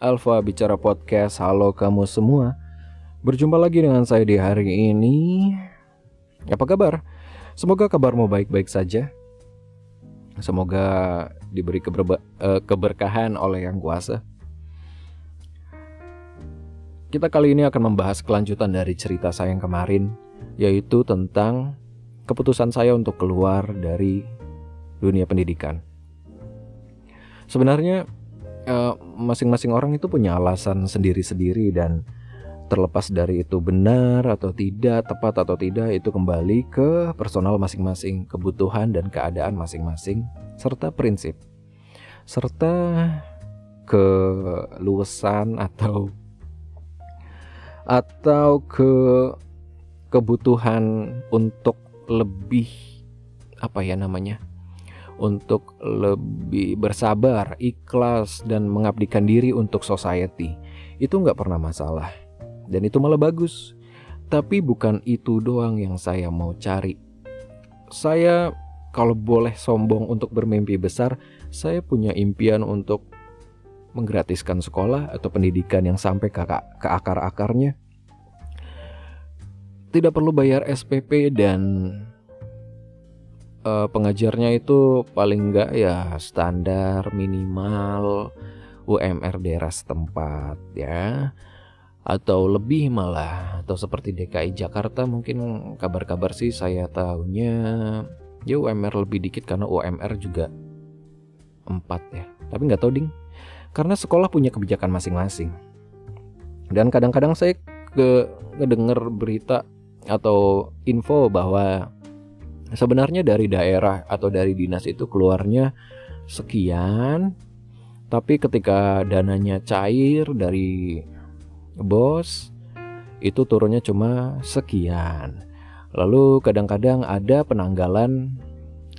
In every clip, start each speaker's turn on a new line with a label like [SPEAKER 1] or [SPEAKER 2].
[SPEAKER 1] Alfa Bicara Podcast. Halo kamu semua. Berjumpa lagi dengan saya di hari ini. Apa kabar? Semoga kabarmu baik-baik saja. Semoga diberi keberba- eh, keberkahan oleh Yang Kuasa. Kita kali ini akan membahas kelanjutan dari cerita saya yang kemarin, yaitu tentang keputusan saya untuk keluar dari dunia pendidikan. Sebenarnya eh, masing-masing orang itu punya alasan sendiri-sendiri dan terlepas dari itu benar atau tidak, tepat atau tidak itu kembali ke personal masing-masing, kebutuhan dan keadaan masing-masing serta prinsip. Serta keluasan atau atau ke kebutuhan untuk lebih apa ya namanya untuk lebih bersabar, ikhlas dan mengabdikan diri untuk society itu nggak pernah masalah dan itu malah bagus. Tapi bukan itu doang yang saya mau cari. Saya kalau boleh sombong untuk bermimpi besar, saya punya impian untuk menggratiskan sekolah atau pendidikan yang sampai ke, ke akar-akarnya. Tidak perlu bayar SPP dan uh, pengajarnya itu paling enggak ya standar minimal UMR daerah setempat ya. Atau lebih malah atau seperti DKI Jakarta mungkin kabar-kabar sih saya tahunya ya UMR lebih dikit karena UMR juga 4 ya. Tapi nggak tahu ding. Karena sekolah punya kebijakan masing-masing. Dan kadang-kadang saya ke ngedenger berita atau info bahwa sebenarnya dari daerah atau dari dinas itu keluarnya sekian tapi ketika dananya cair dari bos itu turunnya cuma sekian. Lalu kadang-kadang ada penanggalan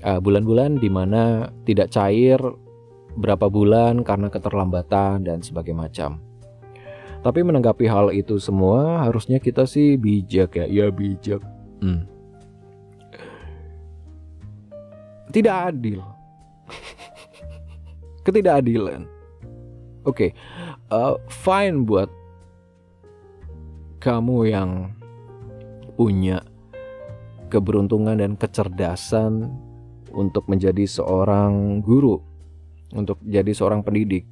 [SPEAKER 1] uh, bulan-bulan di mana tidak cair berapa bulan karena keterlambatan dan sebagainya macam. Tapi menanggapi hal itu semua harusnya kita sih bijak ya, ya bijak. Hmm. Tidak adil. Ketidakadilan. Oke, okay. uh, fine buat kamu yang punya keberuntungan dan kecerdasan untuk menjadi seorang guru, untuk jadi seorang pendidik.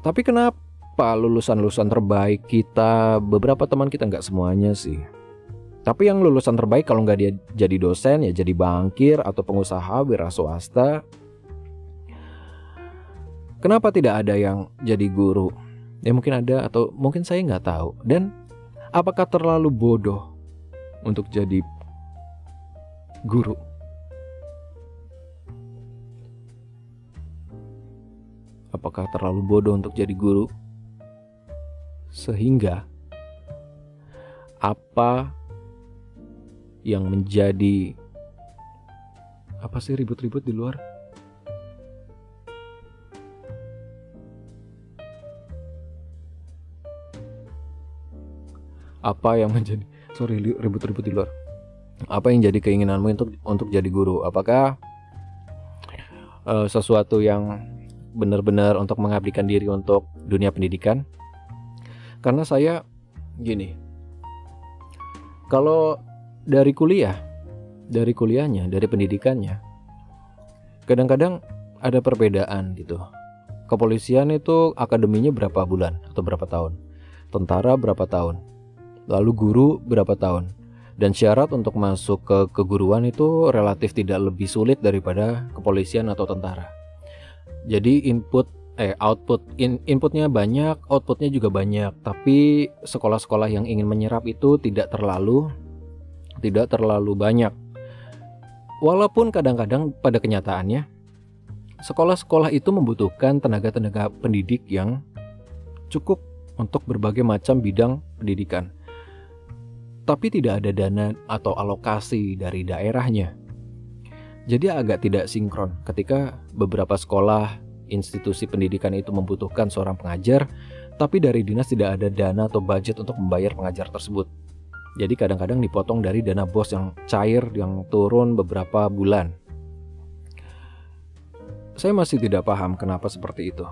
[SPEAKER 1] Tapi kenapa lulusan-lulusan terbaik kita, beberapa teman kita nggak semuanya sih. Tapi yang lulusan terbaik kalau nggak dia jadi dosen ya jadi bankir atau pengusaha wira swasta. Kenapa tidak ada yang jadi guru? Ya mungkin ada atau mungkin saya nggak tahu. Dan apakah terlalu bodoh untuk jadi guru? Apakah terlalu bodoh untuk jadi guru? Sehingga apa yang menjadi apa sih ribut-ribut di luar? apa yang menjadi sorry ribut-ribut di luar. Apa yang jadi keinginanmu untuk untuk jadi guru? Apakah uh, sesuatu yang benar-benar untuk mengabdikan diri untuk dunia pendidikan? Karena saya gini kalau dari kuliah dari kuliahnya dari pendidikannya kadang-kadang ada perbedaan gitu kepolisian itu akademinya berapa bulan atau berapa tahun tentara berapa tahun lalu guru berapa tahun. Dan syarat untuk masuk ke keguruan itu relatif tidak lebih sulit daripada kepolisian atau tentara. Jadi input eh output in, inputnya banyak, outputnya juga banyak. Tapi sekolah-sekolah yang ingin menyerap itu tidak terlalu tidak terlalu banyak. Walaupun kadang-kadang pada kenyataannya sekolah-sekolah itu membutuhkan tenaga-tenaga pendidik yang cukup untuk berbagai macam bidang pendidikan tapi tidak ada dana atau alokasi dari daerahnya. Jadi agak tidak sinkron ketika beberapa sekolah, institusi pendidikan itu membutuhkan seorang pengajar, tapi dari dinas tidak ada dana atau budget untuk membayar pengajar tersebut. Jadi kadang-kadang dipotong dari dana bos yang cair yang turun beberapa bulan. Saya masih tidak paham kenapa seperti itu.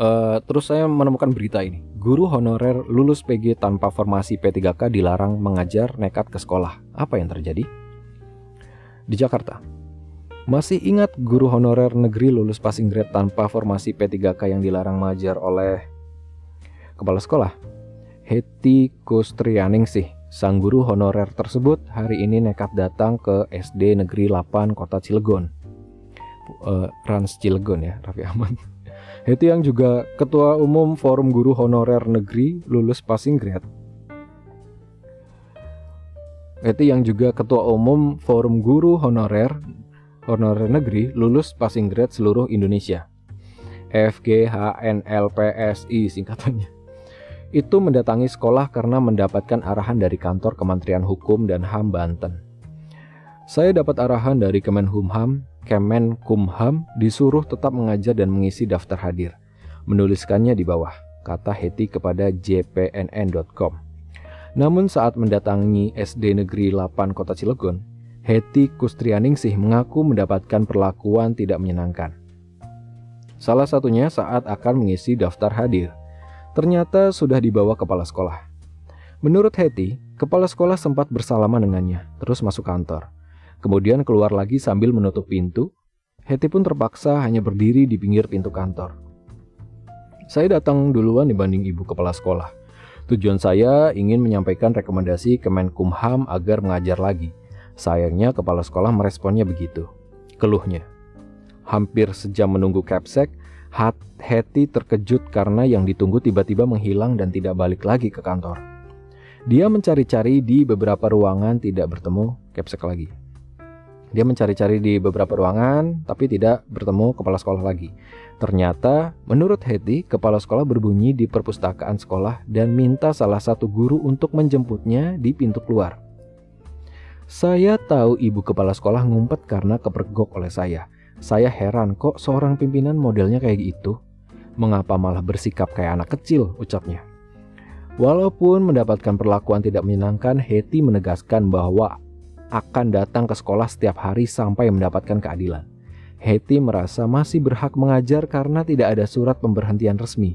[SPEAKER 1] Uh, terus saya menemukan berita ini. Guru honorer lulus PG tanpa formasi P3K dilarang mengajar nekat ke sekolah. Apa yang terjadi? Di Jakarta. Masih ingat guru honorer negeri lulus passing grade tanpa formasi P3K yang dilarang mengajar oleh kepala sekolah? Heti Kustrianing sih. Sang guru honorer tersebut hari ini nekat datang ke SD Negeri 8 Kota Cilegon. Uh, Rans Cilegon ya, Raffi Ahmad. Itu yang juga Ketua Umum Forum Guru Honorer Negeri lulus passing grade. Itu yang juga Ketua Umum Forum Guru Honorer Honorer Negeri lulus passing grade seluruh Indonesia. FGHNLPSI singkatannya. Itu mendatangi sekolah karena mendapatkan arahan dari kantor Kementerian Hukum dan HAM Banten. Saya dapat arahan dari Kemenhumham Kemenkumham disuruh tetap mengajar dan mengisi daftar hadir. Menuliskannya di bawah, kata Heti kepada jpnn.com. Namun saat mendatangi SD Negeri 8 Kota Cilegon, Heti Kustrianingsih mengaku mendapatkan perlakuan tidak menyenangkan. Salah satunya saat akan mengisi daftar hadir. Ternyata sudah dibawa kepala sekolah. Menurut Heti, kepala sekolah sempat bersalaman dengannya, terus masuk kantor. Kemudian keluar lagi sambil menutup pintu. Hetty pun terpaksa hanya berdiri di pinggir pintu kantor. Saya datang duluan dibanding ibu kepala sekolah. Tujuan saya ingin menyampaikan rekomendasi Kemenkumham agar mengajar lagi. Sayangnya kepala sekolah meresponnya begitu. Keluhnya. Hampir sejam menunggu capsek, Hetty terkejut karena yang ditunggu tiba-tiba menghilang dan tidak balik lagi ke kantor. Dia mencari-cari di beberapa ruangan tidak bertemu capsek lagi. Dia mencari-cari di beberapa ruangan, tapi tidak bertemu kepala sekolah lagi. Ternyata, menurut Hetty, kepala sekolah berbunyi di perpustakaan sekolah dan minta salah satu guru untuk menjemputnya di pintu keluar. Saya tahu ibu kepala sekolah ngumpet karena kepergok oleh saya. Saya heran kok seorang pimpinan modelnya kayak gitu. Mengapa malah bersikap kayak anak kecil, ucapnya. Walaupun mendapatkan perlakuan tidak menyenangkan, Hetty menegaskan bahwa akan datang ke sekolah setiap hari sampai mendapatkan keadilan. Hetty merasa masih berhak mengajar karena tidak ada surat pemberhentian resmi.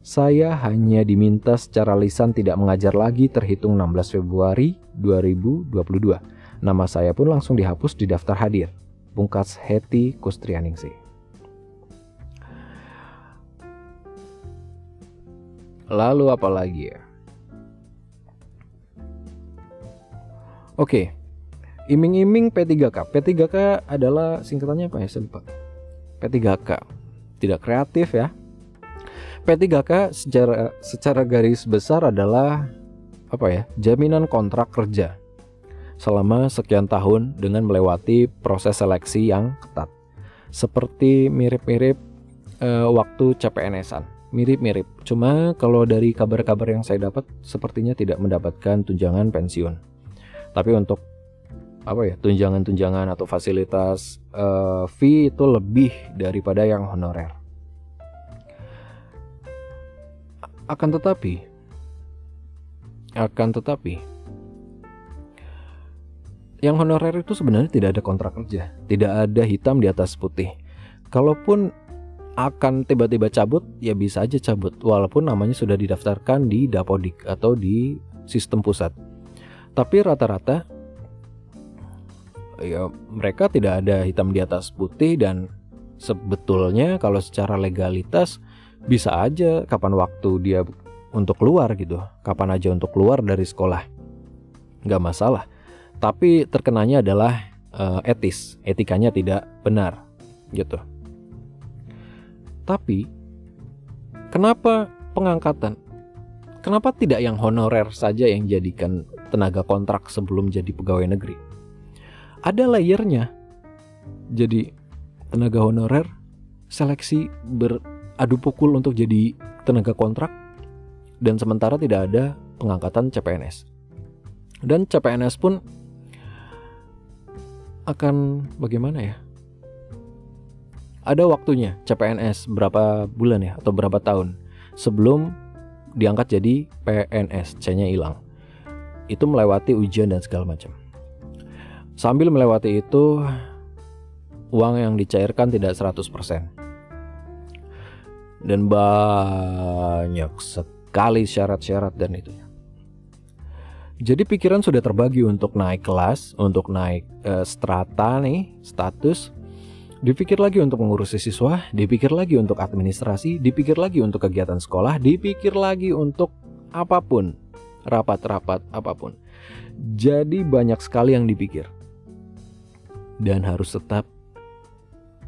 [SPEAKER 1] Saya hanya diminta secara lisan tidak mengajar lagi terhitung 16 Februari 2022. Nama saya pun langsung dihapus di daftar hadir. Pungkas Hetty Kustrianingsih. Lalu apa lagi ya? Oke, Iming-iming P3K. P3K adalah singkatannya apa ya? Saya lupa. P3K. Tidak kreatif ya. P3K secara secara garis besar adalah apa ya? Jaminan kontrak kerja selama sekian tahun dengan melewati proses seleksi yang ketat. Seperti mirip-mirip uh, waktu CPNS-an. Mirip-mirip. Cuma kalau dari kabar-kabar yang saya dapat sepertinya tidak mendapatkan tunjangan pensiun. Tapi untuk apa ya tunjangan-tunjangan atau fasilitas uh, fee itu lebih daripada yang honorer. Akan tetapi, akan tetapi, yang honorer itu sebenarnya tidak ada kontrak kerja, tidak ada hitam di atas putih. Kalaupun akan tiba-tiba cabut, ya bisa aja cabut, walaupun namanya sudah didaftarkan di Dapodik atau di sistem pusat. Tapi rata-rata ya mereka tidak ada hitam di atas putih dan sebetulnya kalau secara legalitas bisa aja kapan waktu dia untuk keluar gitu kapan aja untuk keluar dari sekolah nggak masalah tapi terkenanya adalah uh, etis etikanya tidak benar gitu tapi kenapa pengangkatan kenapa tidak yang honorer saja yang jadikan tenaga kontrak sebelum jadi pegawai negeri ada layernya. Jadi tenaga honorer seleksi beradu pukul untuk jadi tenaga kontrak dan sementara tidak ada pengangkatan CPNS. Dan CPNS pun akan bagaimana ya? Ada waktunya CPNS berapa bulan ya atau berapa tahun sebelum diangkat jadi PNS, C-nya hilang. Itu melewati ujian dan segala macam. Sambil melewati itu, uang yang dicairkan tidak 100%. dan banyak sekali syarat-syarat dan itu. Jadi pikiran sudah terbagi untuk naik kelas, untuk naik uh, strata nih, status. Dipikir lagi untuk mengurusi siswa, dipikir lagi untuk administrasi, dipikir lagi untuk kegiatan sekolah, dipikir lagi untuk apa pun, rapat-rapat apa pun. Jadi banyak sekali yang dipikir. Dan harus tetap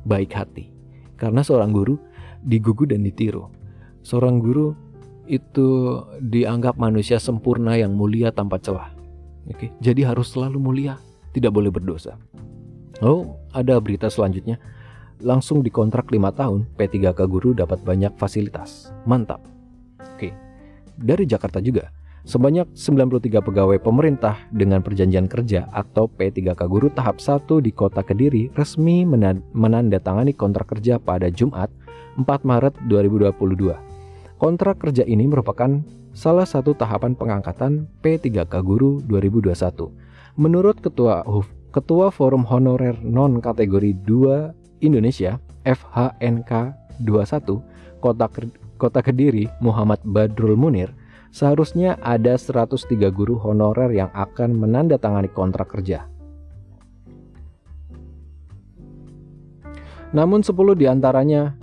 [SPEAKER 1] baik hati. Karena seorang guru digugu dan ditiru. Seorang guru itu dianggap manusia sempurna yang mulia tanpa celah. Oke, jadi harus selalu mulia, tidak boleh berdosa. Oh, ada berita selanjutnya. Langsung dikontrak 5 tahun, P3K Guru dapat banyak fasilitas. Mantap. Oke. Dari Jakarta juga, sebanyak 93 pegawai pemerintah dengan perjanjian kerja atau P3K Guru tahap 1 di Kota Kediri resmi menandatangani kontrak kerja pada Jumat 4 Maret 2022 Kontrak kerja ini merupakan salah satu tahapan pengangkatan P3K Guru 2021. Menurut Ketua Ketua Forum Honorer Non Kategori 2 Indonesia FHNK 21 Kota Kota Kediri Muhammad Badrul Munir, seharusnya ada 103 guru honorer yang akan menandatangani kontrak kerja. Namun 10 di antaranya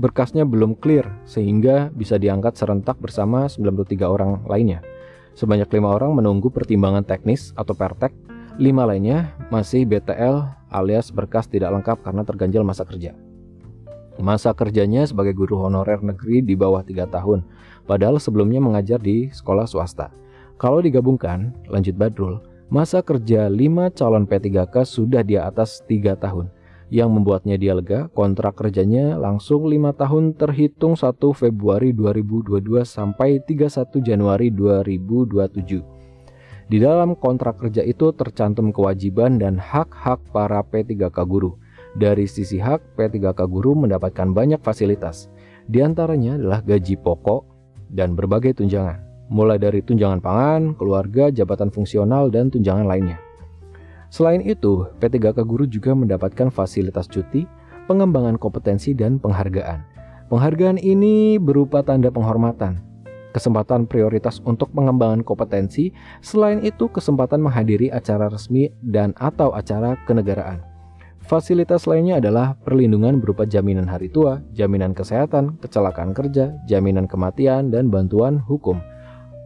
[SPEAKER 1] berkasnya belum clear sehingga bisa diangkat serentak bersama 93 orang lainnya. Sebanyak lima orang menunggu pertimbangan teknis atau pertek, lima lainnya masih BTL alias berkas tidak lengkap karena terganjal masa kerja. Masa kerjanya sebagai guru honorer negeri di bawah 3 tahun, padahal sebelumnya mengajar di sekolah swasta. Kalau digabungkan, lanjut Badrul, masa kerja 5 calon P3K sudah di atas 3 tahun yang membuatnya dia lega, kontrak kerjanya langsung 5 tahun terhitung 1 Februari 2022 sampai 31 Januari 2027. Di dalam kontrak kerja itu tercantum kewajiban dan hak-hak para P3K guru. Dari sisi hak, P3K guru mendapatkan banyak fasilitas. Di antaranya adalah gaji pokok dan berbagai tunjangan, mulai dari tunjangan pangan, keluarga, jabatan fungsional, dan tunjangan lainnya. Selain itu, P3K Guru juga mendapatkan fasilitas cuti, pengembangan kompetensi, dan penghargaan. Penghargaan ini berupa tanda penghormatan, kesempatan prioritas untuk pengembangan kompetensi, selain itu kesempatan menghadiri acara resmi dan atau acara kenegaraan. Fasilitas lainnya adalah perlindungan berupa jaminan hari tua, jaminan kesehatan, kecelakaan kerja, jaminan kematian, dan bantuan hukum.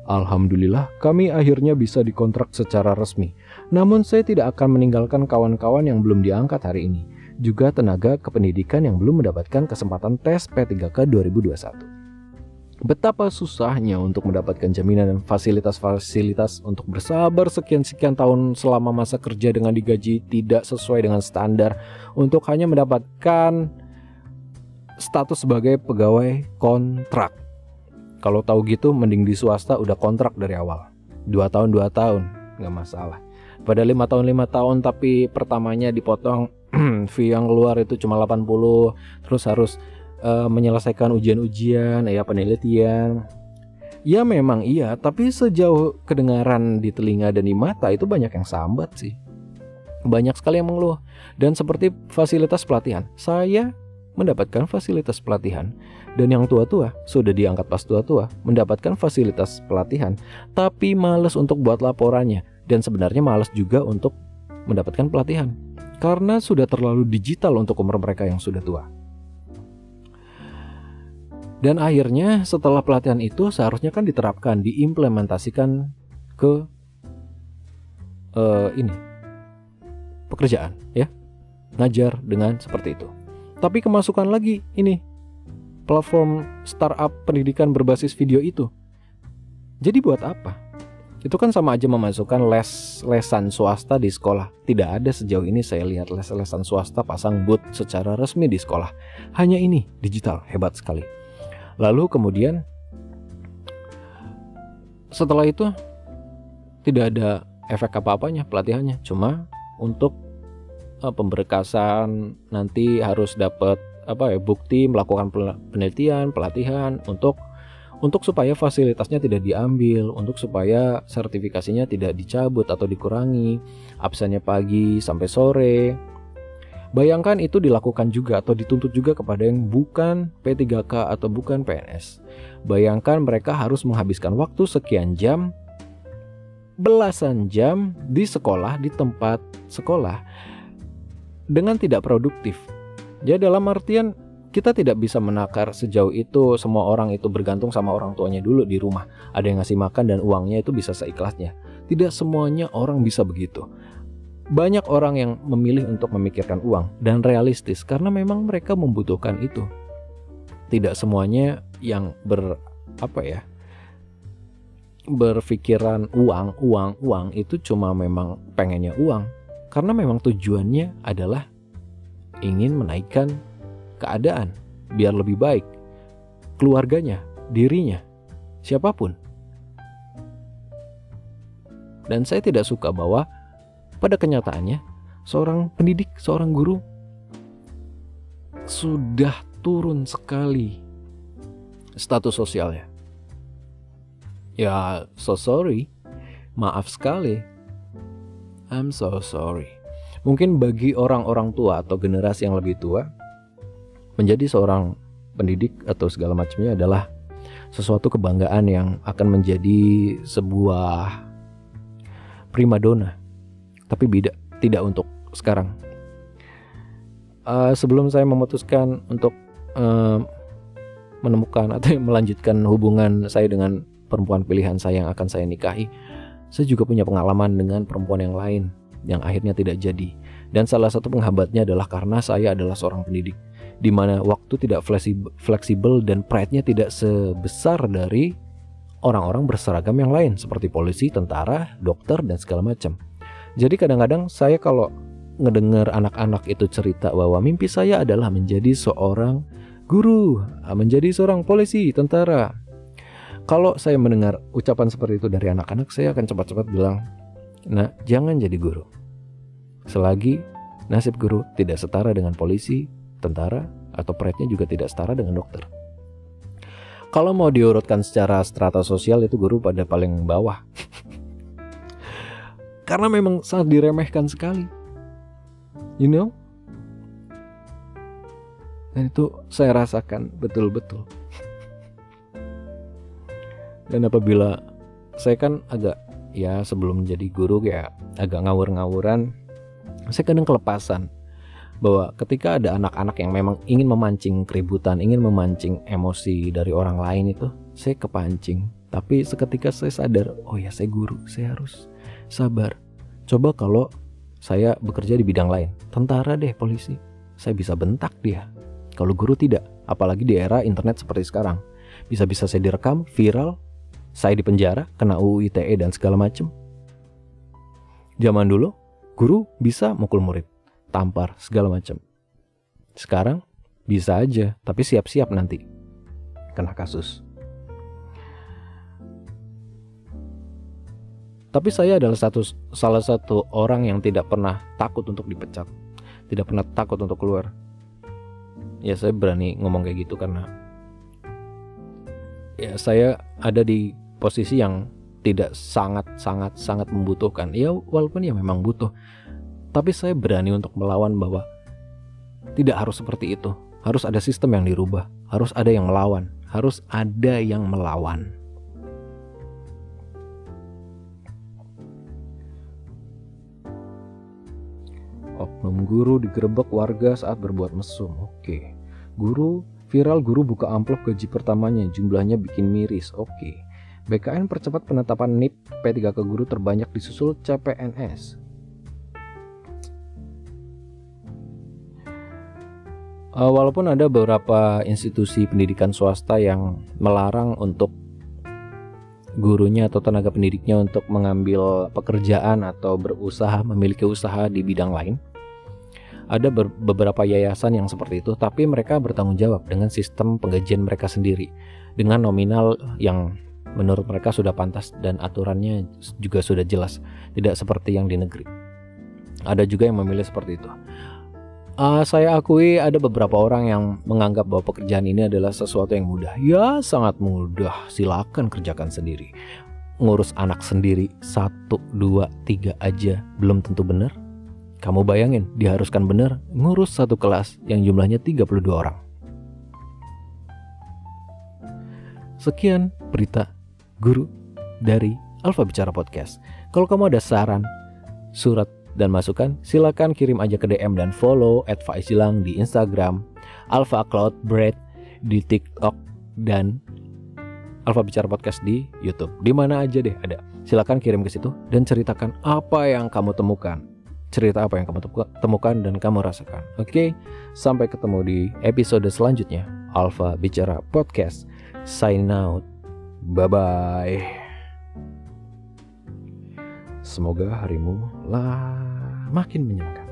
[SPEAKER 1] Alhamdulillah, kami akhirnya bisa dikontrak secara resmi. Namun saya tidak akan meninggalkan kawan-kawan yang belum diangkat hari ini, juga tenaga kependidikan yang belum mendapatkan kesempatan tes P3K 2021. Betapa susahnya untuk mendapatkan jaminan dan fasilitas-fasilitas untuk bersabar sekian-sekian tahun selama masa kerja dengan digaji tidak sesuai dengan standar untuk hanya mendapatkan status sebagai pegawai kontrak. Kalau tahu gitu mending di swasta udah kontrak dari awal. Dua tahun dua tahun nggak masalah pada lima tahun lima tahun tapi pertamanya dipotong fee yang keluar itu cuma 80 terus harus uh, menyelesaikan ujian-ujian ya penelitian. Ya memang iya tapi sejauh kedengaran di telinga dan di mata itu banyak yang sambat sih. Banyak sekali yang mengeluh. Dan seperti fasilitas pelatihan saya mendapatkan fasilitas pelatihan. Dan yang tua-tua sudah diangkat pas tua-tua mendapatkan fasilitas pelatihan. Tapi males untuk buat laporannya dan sebenarnya malas juga untuk mendapatkan pelatihan karena sudah terlalu digital untuk umur mereka yang sudah tua. Dan akhirnya setelah pelatihan itu seharusnya kan diterapkan, diimplementasikan ke uh, ini pekerjaan ya, ngajar dengan seperti itu. Tapi kemasukan lagi ini platform startup pendidikan berbasis video itu. Jadi buat apa? Itu kan sama aja memasukkan les lesan swasta di sekolah. Tidak ada sejauh ini saya lihat les-lesan swasta pasang boot secara resmi di sekolah. Hanya ini digital, hebat sekali. Lalu kemudian setelah itu tidak ada efek apa-apanya pelatihannya, cuma untuk uh, pemberkasan nanti harus dapat apa ya bukti melakukan penelitian, pelatihan untuk untuk supaya fasilitasnya tidak diambil, untuk supaya sertifikasinya tidak dicabut atau dikurangi, absennya pagi sampai sore. Bayangkan itu dilakukan juga atau dituntut juga kepada yang bukan P3K atau bukan PNS. Bayangkan mereka harus menghabiskan waktu sekian jam, belasan jam di sekolah, di tempat sekolah dengan tidak produktif. Jadi dalam artian kita tidak bisa menakar sejauh itu semua orang itu bergantung sama orang tuanya dulu di rumah. Ada yang ngasih makan dan uangnya itu bisa seikhlasnya. Tidak semuanya orang bisa begitu. Banyak orang yang memilih untuk memikirkan uang dan realistis karena memang mereka membutuhkan itu. Tidak semuanya yang ber apa ya? berpikiran uang, uang, uang itu cuma memang pengennya uang karena memang tujuannya adalah ingin menaikkan keadaan biar lebih baik keluarganya, dirinya, siapa pun. Dan saya tidak suka bahwa pada kenyataannya, seorang pendidik, seorang guru sudah turun sekali status sosialnya. Ya, so sorry. Maaf sekali. I'm so sorry. Mungkin bagi orang-orang tua atau generasi yang lebih tua, menjadi seorang pendidik atau segala macamnya adalah sesuatu kebanggaan yang akan menjadi sebuah primadona tapi beda tidak untuk sekarang. Uh, sebelum saya memutuskan untuk uh, menemukan atau melanjutkan hubungan saya dengan perempuan pilihan saya yang akan saya nikahi, saya juga punya pengalaman dengan perempuan yang lain yang akhirnya tidak jadi. Dan salah satu penghambatnya adalah karena saya adalah seorang pendidik, di mana waktu tidak fleksibel dan pride-nya tidak sebesar dari orang-orang berseragam yang lain seperti polisi, tentara, dokter, dan segala macam. Jadi kadang-kadang saya kalau ngedengar anak-anak itu cerita bahwa mimpi saya adalah menjadi seorang guru, menjadi seorang polisi, tentara. Kalau saya mendengar ucapan seperti itu dari anak-anak, saya akan cepat-cepat bilang, "Nah, jangan jadi guru." Selagi nasib guru tidak setara dengan polisi, tentara, atau pride juga tidak setara dengan dokter. Kalau mau diurutkan secara strata sosial itu guru pada paling bawah. karena memang sangat diremehkan sekali you know dan itu saya rasakan betul-betul dan apabila saya kan agak ya sebelum menjadi guru ya agak ngawur-ngawuran saya kadang kelepasan bahwa ketika ada anak-anak yang memang ingin memancing keributan, ingin memancing emosi dari orang lain itu, saya kepancing. Tapi seketika saya sadar, oh ya saya guru, saya harus sabar. Coba kalau saya bekerja di bidang lain, tentara deh, polisi, saya bisa bentak dia. Kalau guru tidak, apalagi di era internet seperti sekarang. Bisa-bisa saya direkam, viral, saya di penjara, kena UU ITE dan segala macam. Zaman dulu, guru bisa mukul murid, tampar, segala macam. Sekarang bisa aja, tapi siap-siap nanti kena kasus. Tapi saya adalah satu salah satu orang yang tidak pernah takut untuk dipecat, tidak pernah takut untuk keluar. Ya saya berani ngomong kayak gitu karena ya saya ada di posisi yang tidak sangat sangat sangat membutuhkan. Ya walaupun ya memang butuh, tapi saya berani untuk melawan bahwa tidak harus seperti itu. Harus ada sistem yang dirubah, harus ada yang melawan, harus ada yang melawan. Oknum guru digerebek warga saat berbuat mesum. Oke. Guru viral guru buka amplop gaji pertamanya, jumlahnya bikin miris. Oke. BKN percepat penetapan NIP P3 ke guru terbanyak disusul CPNS. Uh, walaupun ada beberapa institusi pendidikan swasta yang melarang untuk gurunya atau tenaga pendidiknya untuk mengambil pekerjaan atau berusaha memiliki usaha di bidang lain. Ada beberapa yayasan yang seperti itu, tapi mereka bertanggung jawab dengan sistem penggajian mereka sendiri dengan nominal yang menurut mereka sudah pantas dan aturannya juga sudah jelas, tidak seperti yang di negeri. Ada juga yang memilih seperti itu. Uh, saya akui ada beberapa orang yang menganggap bahwa pekerjaan ini adalah sesuatu yang mudah. Ya, sangat mudah. Silakan kerjakan sendiri. Ngurus anak sendiri satu, dua, tiga aja belum tentu benar. Kamu bayangin, diharuskan benar ngurus satu kelas yang jumlahnya 32 orang. Sekian berita guru dari Alfa Bicara Podcast. Kalau kamu ada saran, surat, dan masukan, silakan kirim aja ke DM dan follow Faizilang di Instagram, Alpha Cloud Bread di TikTok, dan Alfa Bicara Podcast di YouTube. Di mana aja deh ada. Silakan kirim ke situ dan ceritakan apa yang kamu temukan cerita apa yang kamu temukan dan kamu rasakan. Oke, sampai ketemu di episode selanjutnya. Alpha Bicara Podcast. Sign out. Bye bye. Semoga harimu lah makin menyenangkan.